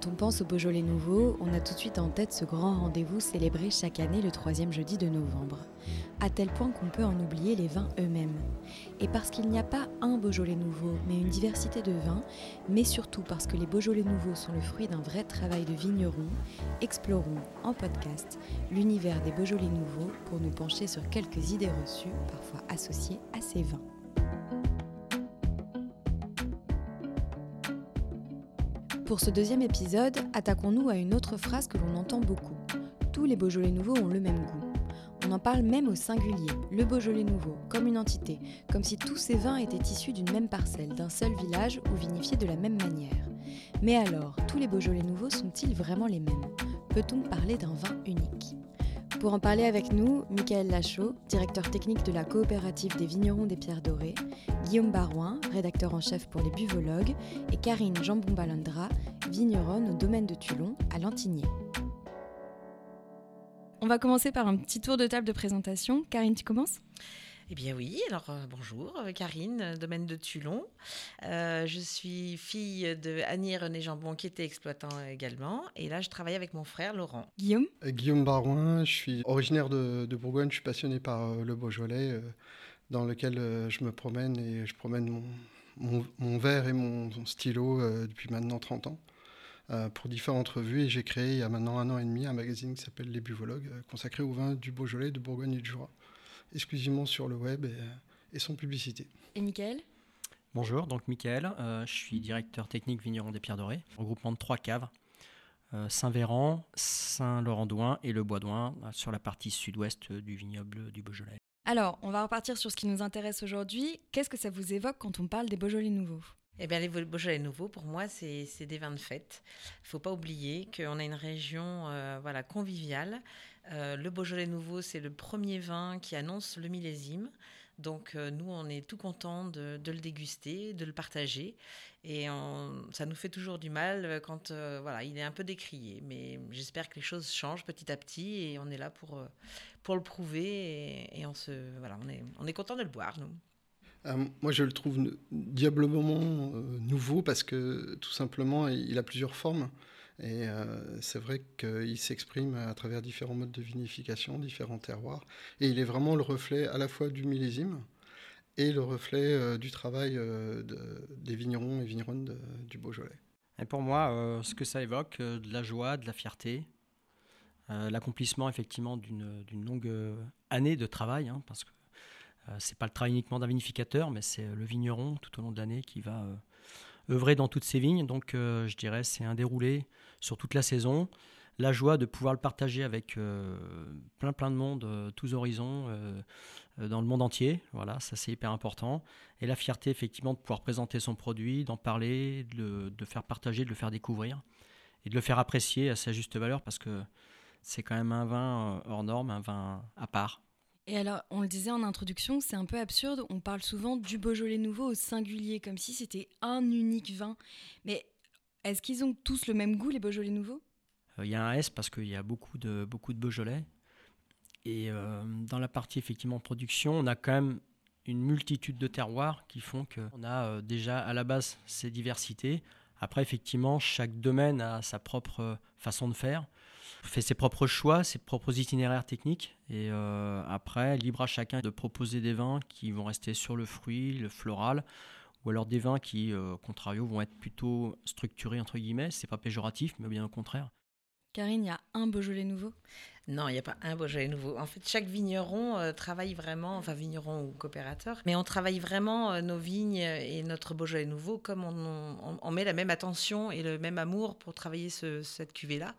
Quand on pense au Beaujolais nouveau, on a tout de suite en tête ce grand rendez-vous célébré chaque année le troisième jeudi de novembre, à tel point qu'on peut en oublier les vins eux-mêmes. Et parce qu'il n'y a pas un Beaujolais nouveau, mais une diversité de vins, mais surtout parce que les Beaujolais nouveaux sont le fruit d'un vrai travail de vigneron, explorons en podcast l'univers des Beaujolais nouveaux pour nous pencher sur quelques idées reçues, parfois associées à ces vins. Pour ce deuxième épisode, attaquons-nous à une autre phrase que l'on entend beaucoup. Tous les Beaujolais nouveaux ont le même goût. On en parle même au singulier, le Beaujolais nouveau, comme une entité, comme si tous ces vins étaient issus d'une même parcelle, d'un seul village ou vinifiés de la même manière. Mais alors, tous les Beaujolais nouveaux sont-ils vraiment les mêmes? Peut-on parler d'un vin unique? Pour en parler avec nous, Michael Lachaud, directeur technique de la coopérative des vignerons des Pierres Dorées, Guillaume Barouin, rédacteur en chef pour les buvologues, et Karine Jambon-Balandra, vigneronne au domaine de Tulon, à Lantigné. On va commencer par un petit tour de table de présentation. Karine, tu commences? Eh bien oui, alors euh, bonjour, euh, Karine, euh, domaine de Tulon. je suis fille de Annie René Jambon qui était exploitant également. Et là, je travaille avec mon frère Laurent. Guillaume? Guillaume Barouin, je suis originaire de, Bourgogne, je suis passionné par le Beaujolais dans lequel je me promène et je promène mon, verre et mon, stylo depuis maintenant 30 ans. pour différentes revues et j'ai créé il y a maintenant un an et demi un magazine qui s'appelle Les Buvologues consacré au vin du Beaujolais, de Bourgogne et du Jura exclusivement sur le web et, sans publicité. Et Michael? Bonjour, donc Michael, euh, je suis directeur technique vigneron des Pierres Dorées, regroupement de trois caves, euh, Saint-Véran, Saint-Laurent-Douin et le Bois-Douin, euh, sur la partie sud-ouest du vignoble du Beaujolais. Alors, on va repartir sur ce qui nous intéresse aujourd'hui. Qu'est-ce que ça vous évoque quand on parle des Beaujolais nouveaux? Eh bien, les Beaujolais nouveaux, pour moi, c'est des vins de fête. Il ne faut pas oublier qu'on a une région voilà, conviviale euh, le Beaujolais nouveau, c'est le premier vin qui annonce le millésime. Donc euh, nous, on est tout content de, le déguster, de le partager. Et ça nous fait toujours du mal quand euh, voilà, il est un peu décrié. Mais j'espère que les choses changent petit à petit et on est là pour, pour le prouver. Et, on, se, voilà, on, est, on est content de le boire, nous. moi, je le trouve diablement nouveau parce que tout simplement, il a plusieurs formes. Et euh, c'est vrai qu'il s'exprime à travers différents modes de vinification, différents terroirs. Et il est vraiment le reflet à la fois du millésime et le reflet euh, du travail euh, des vignerons et vigneronnes du Beaujolais. Et pour moi, ce que ça évoque, de la joie, de la fierté, l'accomplissement effectivement d'une longue année de travail, hein, parce que c'est pas le travail uniquement d'un vinificateur, mais c'est le vigneron tout au long de l'année qui va œuvrer dans toutes ces vignes. Donc je dirais c'est un déroulé sur toute la saison. La joie de pouvoir le partager avec euh, plein plein de monde, euh, tous horizons, euh, dans le monde entier. Voilà, ça c'est hyper important. Et la fierté effectivement de pouvoir présenter son produit, d'en parler, de, de, faire partager, de le faire découvrir et de le faire apprécier à sa juste valeur parce que c'est quand même un vin hors norme, un vin à part. Et alors, on le disait en introduction, c'est un peu absurde. On parle souvent du Beaujolais nouveau au singulier, comme si c'était un unique vin. Mais est-ce qu'ils ont tous le même goût, les Beaujolais nouveaux? Il euh, y a un S parce qu'il y a beaucoup de, beaucoup de Beaujolais. Et euh, dans la partie effectivement production, on a quand même une multitude de terroirs qui font qu'on a euh, déjà à la base ces diversités. Après, effectivement, chaque domaine a sa propre façon de faire, fait ses propres choix, ses propres itinéraires techniques. Et après, libre à chacun de proposer des vins qui vont rester sur le fruit, le floral, ou alors des vins qui, euh, contrario, vont être plutôt structurés, entre guillemets. C'est pas péjoratif, mais bien au contraire. Karine, il y a un Beaujolais nouveau Non, il n'y a pas un Beaujolais nouveau. En fait, chaque vigneron euh, travaille vraiment, enfin vigneron ou coopérateur, mais on travaille vraiment euh, nos vignes et notre Beaujolais nouveau comme on, met la même attention et le même amour pour travailler cette cuvée-là.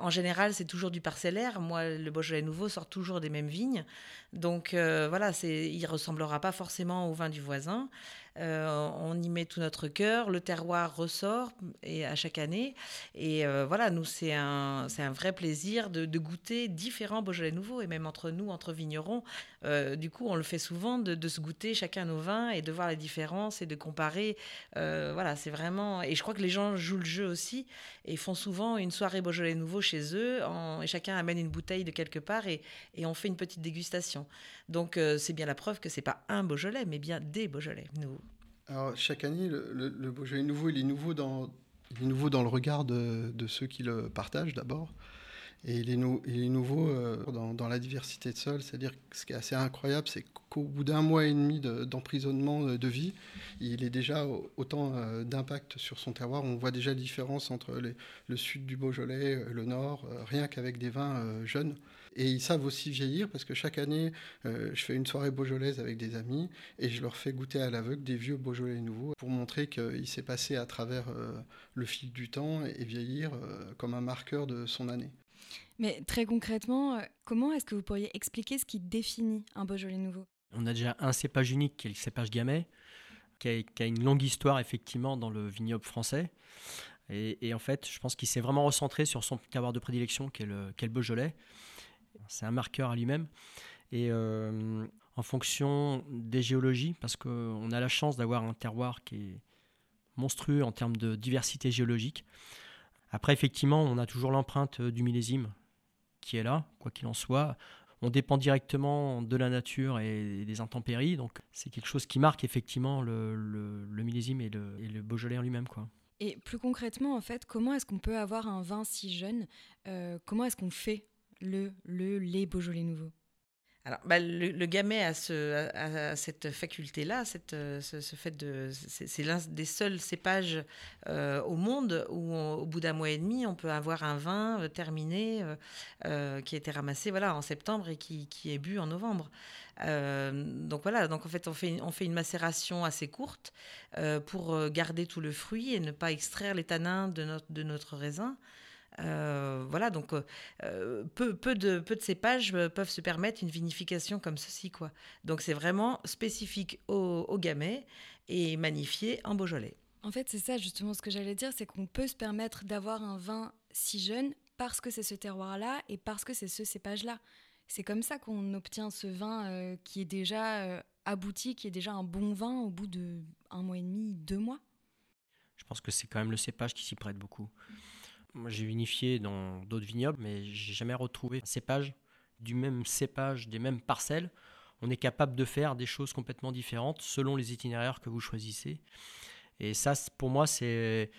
en général, c'est toujours du parcellaire. Moi, le Beaujolais nouveau sort toujours des mêmes vignes. Donc voilà, il ressemblera pas forcément au vin du voisin. Euh, on y met tout notre cœur, le terroir ressort et à chaque année. Et euh, voilà, nous, c'est un, c'est un vrai plaisir de, goûter différents Beaujolais nouveaux, et même entre nous, entre vignerons. Euh, du coup, on le fait souvent de, se goûter chacun nos vins et de voir les différences et de comparer. voilà, c'est vraiment. Et je crois que les gens jouent le jeu aussi et font souvent une soirée Beaujolais nouveau chez eux. et chacun amène une bouteille de quelque part et, et on fait une petite dégustation. Donc, c'est bien la preuve que c'est pas un Beaujolais, mais bien des Beaujolais nouveaux. Alors, chaque année, le, Beaujolais nouveau, il est nouveau dans, il est nouveau dans le regard de, ceux qui le partagent d'abord. Et il est, nouveau euh, dans, la diversité de sol, c'est-à-dire que ce qui est assez incroyable, c'est qu'au bout d'un mois et demi d'emprisonnement de, de, vie, il est déjà autant euh, d'impact sur son terroir. On voit déjà la différence entre les, le sud du Beaujolais, euh, le nord, rien qu'avec des vins jeunes. Et ils savent aussi vieillir parce que chaque année, euh, je fais une soirée beaujolaise avec des amis et je leur fais goûter à l'aveugle des vieux Beaujolais nouveaux pour montrer qu'il s'est passé à travers euh, le fil du temps et, vieillir euh, comme un marqueur de son année. Mais très concrètement, comment est-ce que vous pourriez expliquer ce qui définit un Beaujolais nouveau? On a déjà un cépage unique qui est le cépage Gamay, qui a, qui a une longue histoire effectivement dans le vignoble français. Et, et, en fait, je pense qu'il s'est vraiment recentré sur son terroir de prédilection, qui est le, qui est le Beaujolais. C'est un marqueur à lui-même. Et euh, en fonction des géologies, parce qu'on a la chance d'avoir un terroir qui est monstrueux en termes de diversité géologique. Après, effectivement, on a toujours l'empreinte du millésime qui est là, quoi qu'il en soit. On dépend directement de la nature et des intempéries, donc c'est quelque chose qui marque effectivement le, millésime et le, et le, Beaujolais lui-même. quoi. Et plus concrètement, en fait, comment est-ce qu'on peut avoir un vin si jeune? Euh, Comment est-ce qu'on fait le, le les Beaujolais nouveaux alors, bah, le, gamay a, ce, a, a cette faculté-là, cette, ce, fait de, c'est l'un des seuls cépages euh, au monde où, au bout d'un mois et demi, on peut avoir un vin euh, terminé euh, euh, qui a été ramassé, voilà, en septembre et qui, est bu en novembre. Euh, donc voilà, donc en fait, on fait, une macération assez courte pour garder tout le fruit et ne pas extraire les tanins de notre raisin. Euh, voilà, donc euh, peu, peu, de, peu de cépages peuvent se permettre une vinification comme ceci. Quoi. Donc c'est vraiment spécifique au, au gamay et magnifié en Beaujolais. En fait, c'est ça justement ce que j'allais dire, c'est qu'on peut se permettre d'avoir un vin si jeune parce que c'est ce terroir-là et parce que c'est ce cépage-là. C'est comme ça qu'on obtient ce vin euh, qui est déjà euh, abouti, qui est déjà un bon vin au bout de un mois et demi, deux mois. Je pense que c'est quand même le cépage qui s'y prête beaucoup. J'ai vinifié dans d'autres vignobles, mais j'ai jamais retrouvé un cépage du même cépage, des mêmes parcelles. On est capable de faire des choses complètement différentes selon les itinéraires que vous choisissez. Et ça, pour moi, c'est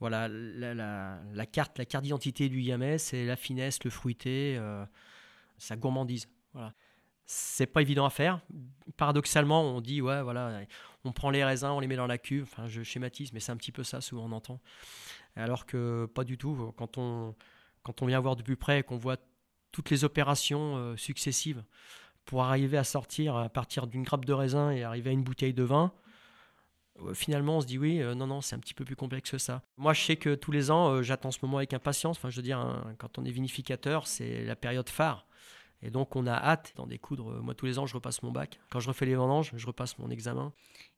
voilà la, carte, la carte d'identité du Gamay, c'est la finesse, le fruité, euh, sa gourmandise. Voilà. C'est pas évident à faire. Paradoxalement, on dit ouais, voilà, on prend les raisins, on les met dans la cuve. Enfin, je schématise, mais c'est un petit peu ça souvent on entend alors que pas du tout. Quand on, quand on vient voir de plus près et qu'on voit toutes les opérations euh, successives pour arriver à sortir à partir d'une grappe de raisin et arriver à une bouteille de vin, euh, finalement on se dit oui, euh, non, non, c'est un petit peu plus complexe que ça. Moi je sais que tous les ans, j'attends ce moment avec impatience. Enfin, je veux dire, hein, quand on est vinificateur, c'est la période phare. Et donc on a hâte d'en découdre. Moi tous les ans je repasse mon bac. Quand je refais les vendanges, je repasse mon examen.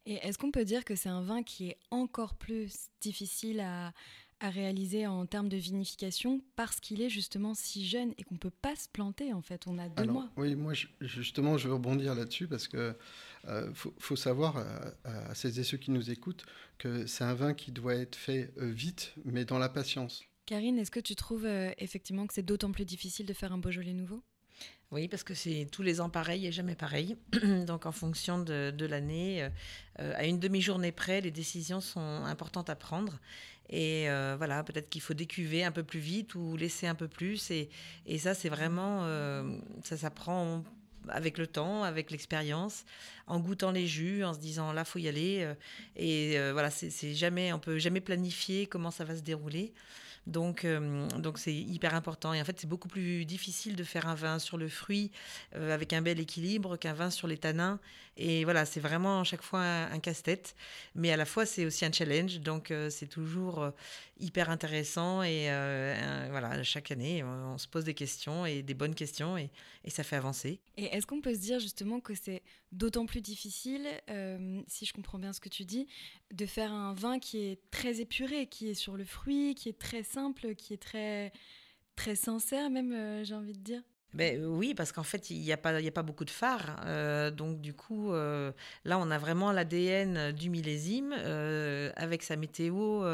Et est-ce qu'on peut dire que c'est un vin qui est encore plus difficile à, à réaliser en termes de vinification parce qu'il est justement si jeune et qu'on ne peut pas se planter en fait. On a deux Alors, mois. Oui, moi je, justement je veux rebondir là-dessus parce que euh, faut, faut, savoir à, à, celles et ceux qui nous écoutent que c'est un vin qui doit être fait euh, vite mais dans la patience. Karine, est-ce que tu trouves euh, effectivement que c'est d'autant plus difficile de faire un Beaujolais nouveau? Oui, parce que c'est tous les ans pareil et jamais pareil. Donc, en fonction de, l'année, euh, à une demi-journée près, les décisions sont importantes à prendre. Et euh, voilà, peut-être qu'il faut décuver un peu plus vite ou laisser un peu plus. Et, ça, c'est vraiment, euh, ça s'apprend avec le temps, avec l'expérience, en goûtant les jus, en se disant là, faut y aller. Et euh, voilà, c'est jamais, on peut jamais planifier comment ça va se dérouler. Donc, euh, donc c'est hyper important. Et en fait, c'est beaucoup plus difficile de faire un vin sur le fruit euh, avec un bel équilibre qu'un vin sur les tanins. Et voilà, c'est vraiment à chaque fois un, casse-tête. Mais à la fois, c'est aussi un challenge. Donc, euh, c'est toujours hyper intéressant. Et voilà, chaque année, on, se pose des questions et des bonnes questions et, et ça fait avancer. Et est-ce qu'on peut se dire justement que c'est d'autant plus difficile, si je comprends bien ce que tu dis, de faire un vin qui est très épuré, qui est sur le fruit, qui est très simple, qui est très, très sincère même, euh, j'ai envie de dire ben, oui, parce qu'en fait, il n'y a, pas, a pas beaucoup de phares. Euh, donc, du coup, euh, là, on a vraiment l'ADN du millésime euh, avec sa météo.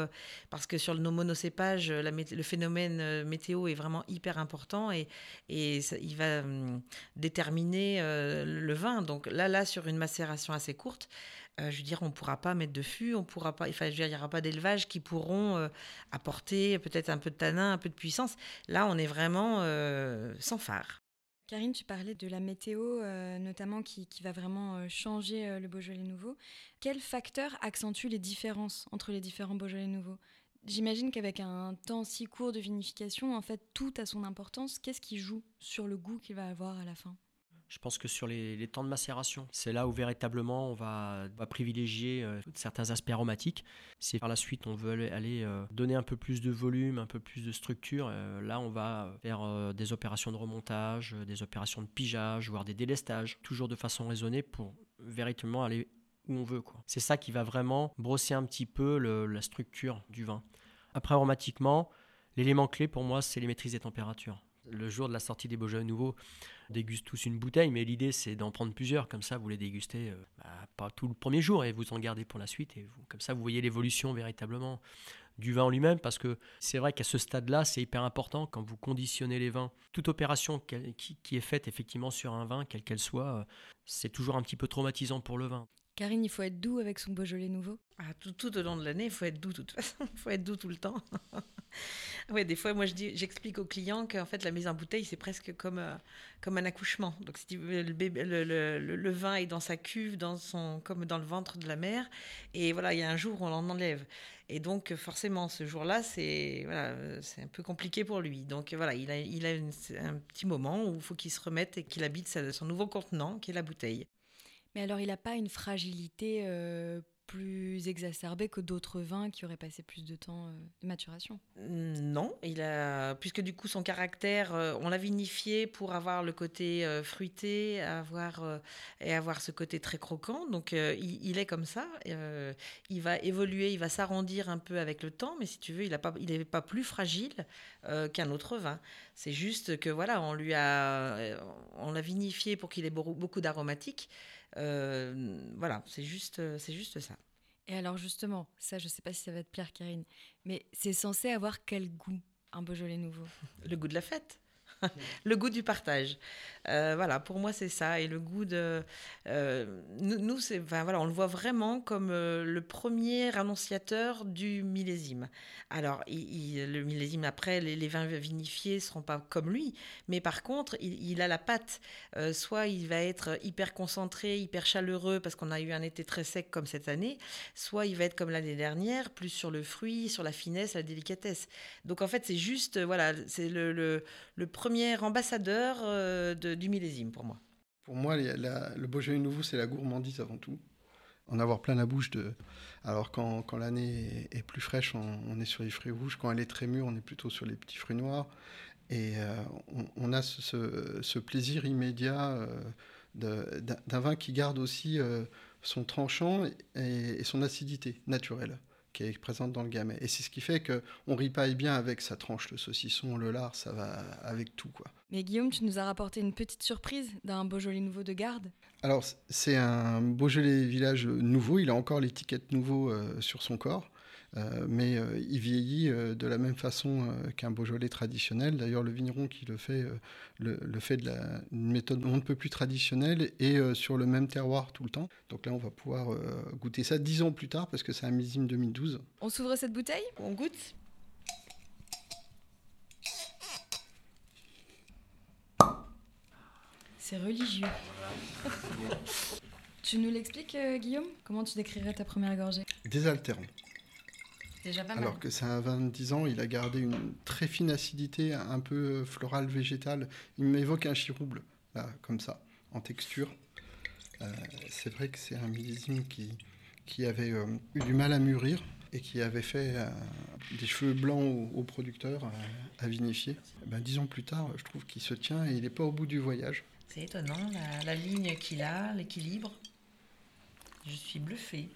parce que sur nos monocépages, le phénomène météo est vraiment hyper important et, et il va hum, déterminer le vin. Donc, là, là, sur une macération assez courte, je veux dire, on ne pourra pas mettre de fût, on pourra pas, enfin, il n'y aura pas d'élevage qui pourront apporter peut-être un peu de tanin, un peu de puissance. Là, on est vraiment sans phare. Karine, tu parlais de la météo, euh, notamment qui, va vraiment euh, changer euh, le Beaujolais nouveau. Quel facteur accentue les différences entre les différents Beaujolais nouveaux? J'imagine qu'avec un temps si court de vinification, en fait, tout a son importance. Qu'est-ce qui joue sur le goût qu'il va avoir à la fin? Je pense que sur les, temps de macération, c'est là où véritablement on va, privilégier euh, certains aspects aromatiques. Si par la suite on veut aller, euh, donner un peu plus de volume, un peu plus de structure, euh, là on va faire des opérations de remontage, des opérations de pigeage, voire des délestages, toujours de façon raisonnée pour véritablement aller où on veut. C'est ça qui va vraiment brosser un petit peu la structure du vin. Après aromatiquement, l'élément clé pour moi c'est les maîtrises des températures le jour de la sortie des Beaujolais nouveaux, on déguste tous une bouteille, mais l'idée c'est d'en prendre plusieurs, comme ça vous les dégustez euh, bah, pas tout le premier jour et vous en gardez pour la suite, et comme ça vous voyez l'évolution véritablement du vin en lui-même, parce que c'est vrai qu'à ce stade-là, c'est hyper important quand vous conditionnez les vins. Toute opération qui, est faite effectivement sur un vin, quelle qu'elle soit, euh, c'est toujours un petit peu traumatisant pour le vin. Karine, il faut être doux avec son Beaujolais nouveau ah, tout, tout, au long de l'année, il faut être doux de toute façon. Il faut être doux tout le temps. ouais, des fois, moi, je dis, j'explique aux clients qu'en fait, la mise en bouteille, c'est presque comme, euh, comme un accouchement. Donc, si le, bébé, le, vin est dans sa cuve, dans son, comme dans le ventre de la mère. Et voilà, il y a un jour où on l'en enlève. Et donc, forcément, ce jour-là, c'est voilà, un peu compliqué pour lui. Donc, voilà, il a, il a un petit moment où il faut qu'il se remette et qu'il habite son nouveau contenant, qui est la bouteille. Mais alors, il n'a pas une fragilité euh, plus exacerbé que d'autres vins qui auraient passé plus de temps euh, de maturation? Non, il a, puisque du coup son caractère, euh, on l'a vinifié pour avoir le côté fruité, avoir, et avoir ce côté très croquant. Donc il, est comme ça. il va évoluer, il va s'arrondir un peu avec le temps, mais si tu veux, il n'est pas, plus fragile qu'un autre vin. C'est juste que voilà, on l'a vinifié pour qu'il ait beaucoup d'aromatiques. Euh, voilà, c'est juste, c'est juste ça. Et alors justement, ça, je ne sais pas si ça va te plaire, Karine, mais c'est censé avoir quel goût un Beaujolais nouveau? Le goût de la fête. le goût du partage. Euh, voilà, pour moi, c'est ça. Et le goût de. Euh, nous, c'est, voilà, on le voit vraiment comme euh, le premier annonciateur du millésime. Alors, le millésime, après, les, vins vinifiés seront pas comme lui. Mais par contre, il, a la pâte. soit il va être hyper concentré, hyper chaleureux, parce qu'on a eu un été très sec comme cette année. Soit il va être comme l'année dernière, plus sur le fruit, sur la finesse, la délicatesse. Donc, en fait, c'est juste. Voilà, c'est le, le premier ambassadeur de du millésime pour moi. Pour moi, le Beaujolais nouveau, c'est la gourmandise avant tout. En avoir plein la bouche de. Alors, quand, l'année est, plus fraîche, on, est sur les fruits rouges. Quand elle est très mûre, on est plutôt sur les petits fruits noirs. Et euh, on, a ce, plaisir immédiat euh, d'un vin qui garde aussi euh, son tranchant et, son acidité naturelle qui est présente dans le gamay. Et c'est ce qui fait qu'on ripaille bien avec sa tranche, le saucisson, le lard, ça va avec tout. quoi. Mais Guillaume, tu nous as rapporté une petite surprise d'un Beaujolais nouveau de garde? Alors, c'est un Beaujolais village nouveau, il a encore l'étiquette nouveau euh, sur son corps. Euh, mais euh, il vieillit euh, de la même façon qu'un Beaujolais traditionnel. D'ailleurs, le vigneron qui le fait, le, fait de la méthode on ne peut plus traditionnelle et sur le même terroir tout le temps. Donc là, on va pouvoir goûter ça dix ans plus tard parce que c'est un millésime 2012. On s'ouvre cette bouteille On goûte C'est religieux. tu nous l'expliques, Guillaume? Comment tu décrirais ta première gorgée? Désaltérant. Alors que c'est un vin de 10 ans, il a gardé une très fine acidité, un peu florale, végétale. Il m'évoque un chirouble, là, comme ça, en texture. Euh, c'est vrai que c'est un millésime qui, qui avait euh, eu du mal à mûrir et qui avait fait euh, des cheveux blancs aux, producteurs à vinifier. Eh ben, dix ans plus tard, je trouve qu'il se tient et il n'est pas au bout du voyage. C'est étonnant, la, la ligne qu'il a, l'équilibre. Je suis bluffée.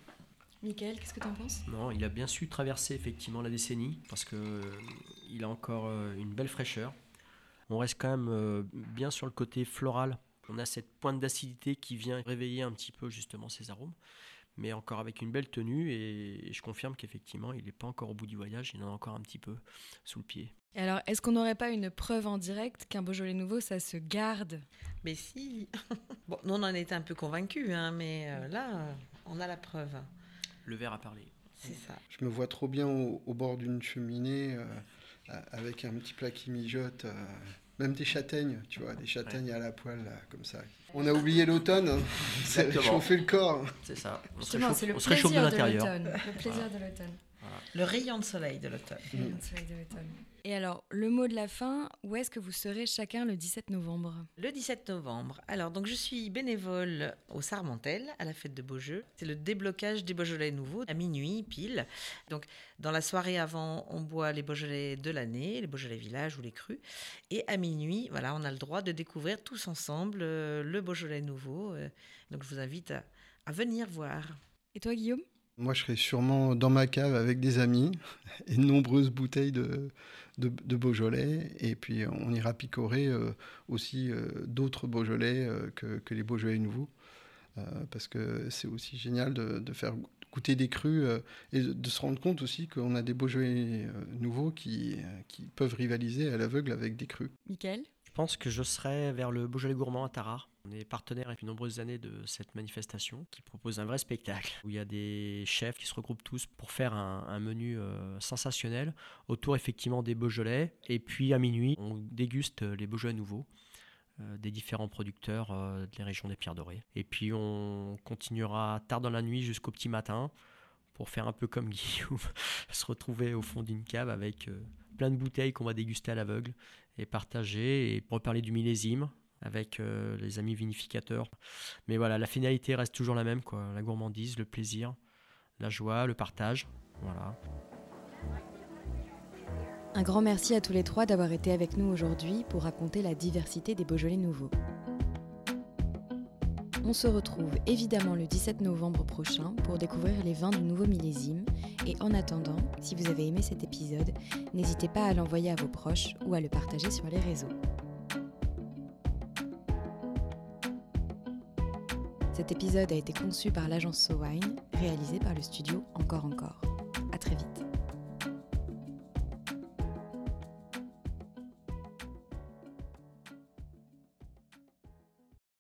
Michael, qu'est-ce que tu en penses? Non, il a bien su traverser effectivement la décennie parce que euh, il a encore euh, une belle fraîcheur. on reste quand même bien sur le côté floral. On a cette pointe d'acidité qui vient réveiller un petit peu justement ces arômes mais encore avec une belle tenue. Et, je confirme qu'effectivement, il n'est pas encore au bout du voyage, il en a encore un petit peu sous le pied. Et alors, est-ce qu'on n'aurait pas une preuve en direct qu'un Beaujolais nouveau, ça se garde? Mais si Bon, nous, on en était un peu convaincus, hein, mais euh, là, on a la preuve. Le verre a parlé. C'est ça. Je me vois trop bien au, bord d'une cheminée, euh, avec un petit plat qui mijote. Euh, même des châtaignes, tu vois, des châtaignes à la poêle, comme ça. On a oublié l'automne, hein. c'est réchauffer le corps. C'est ça. On Justement, c'est le, plaisir de l'automne. Le plaisir de l'automne. Le rayon de soleil de l'automne. Et alors, le mot de la fin, où est-ce que vous serez chacun le 17 novembre? Le 17 novembre. Alors, donc je suis bénévole au Sarmentel, à la fête de Beaujeu. C'est le déblocage des Beaujolais nouveaux, à minuit pile. Donc, dans la soirée avant, on boit les Beaujolais de l'année, les Beaujolais village ou les crus. Et à minuit, voilà, on a le droit de découvrir tous ensemble euh, le Beaujolais nouveau. Euh. donc, je vous invite à venir voir. Et toi, Guillaume? Moi, je serais sûrement dans ma cave avec des amis et de nombreuses bouteilles de, Beaujolais. Et puis, on ira picorer euh, aussi euh, d'autres Beaujolais euh, que, les Beaujolais nouveaux. parce que c'est aussi génial de, de, faire goûter des crus et de, se rendre compte aussi qu'on a des Beaujolais nouveaux qui, qui peuvent rivaliser à l'aveugle avec des crus. Michael? Je pense que je serais vers le Beaujolais gourmand à Tarare. On est partenaire depuis de nombreuses années de cette manifestation qui propose un vrai spectacle où il y a des chefs qui se regroupent tous pour faire un, menu euh, sensationnel autour effectivement des Beaujolais. Et puis à minuit, on déguste les Beaujolais nouveaux euh, des différents producteurs euh, des régions des Pierres Dorées. Et puis on continuera tard dans la nuit jusqu'au petit matin pour faire un peu comme Guillaume, se retrouver au fond d'une cave avec plein de bouteilles qu'on va déguster à l'aveugle et partager et reparler du millésime avec euh, les amis vinificateurs. Mais voilà, la finalité reste toujours la même, quoi. La gourmandise, le plaisir, la joie, le partage. Voilà. Un grand merci à tous les trois d'avoir été avec nous aujourd'hui pour raconter la diversité des Beaujolais nouveaux. On se retrouve évidemment le 17 novembre prochain pour découvrir les vins du nouveau millésime. Et en attendant, si vous avez aimé cet épisode, n'hésitez pas à l'envoyer à vos proches ou à le partager sur les réseaux. Cet épisode a été conçu par l'agence SoWine, réalisé par le studio Encore Encore.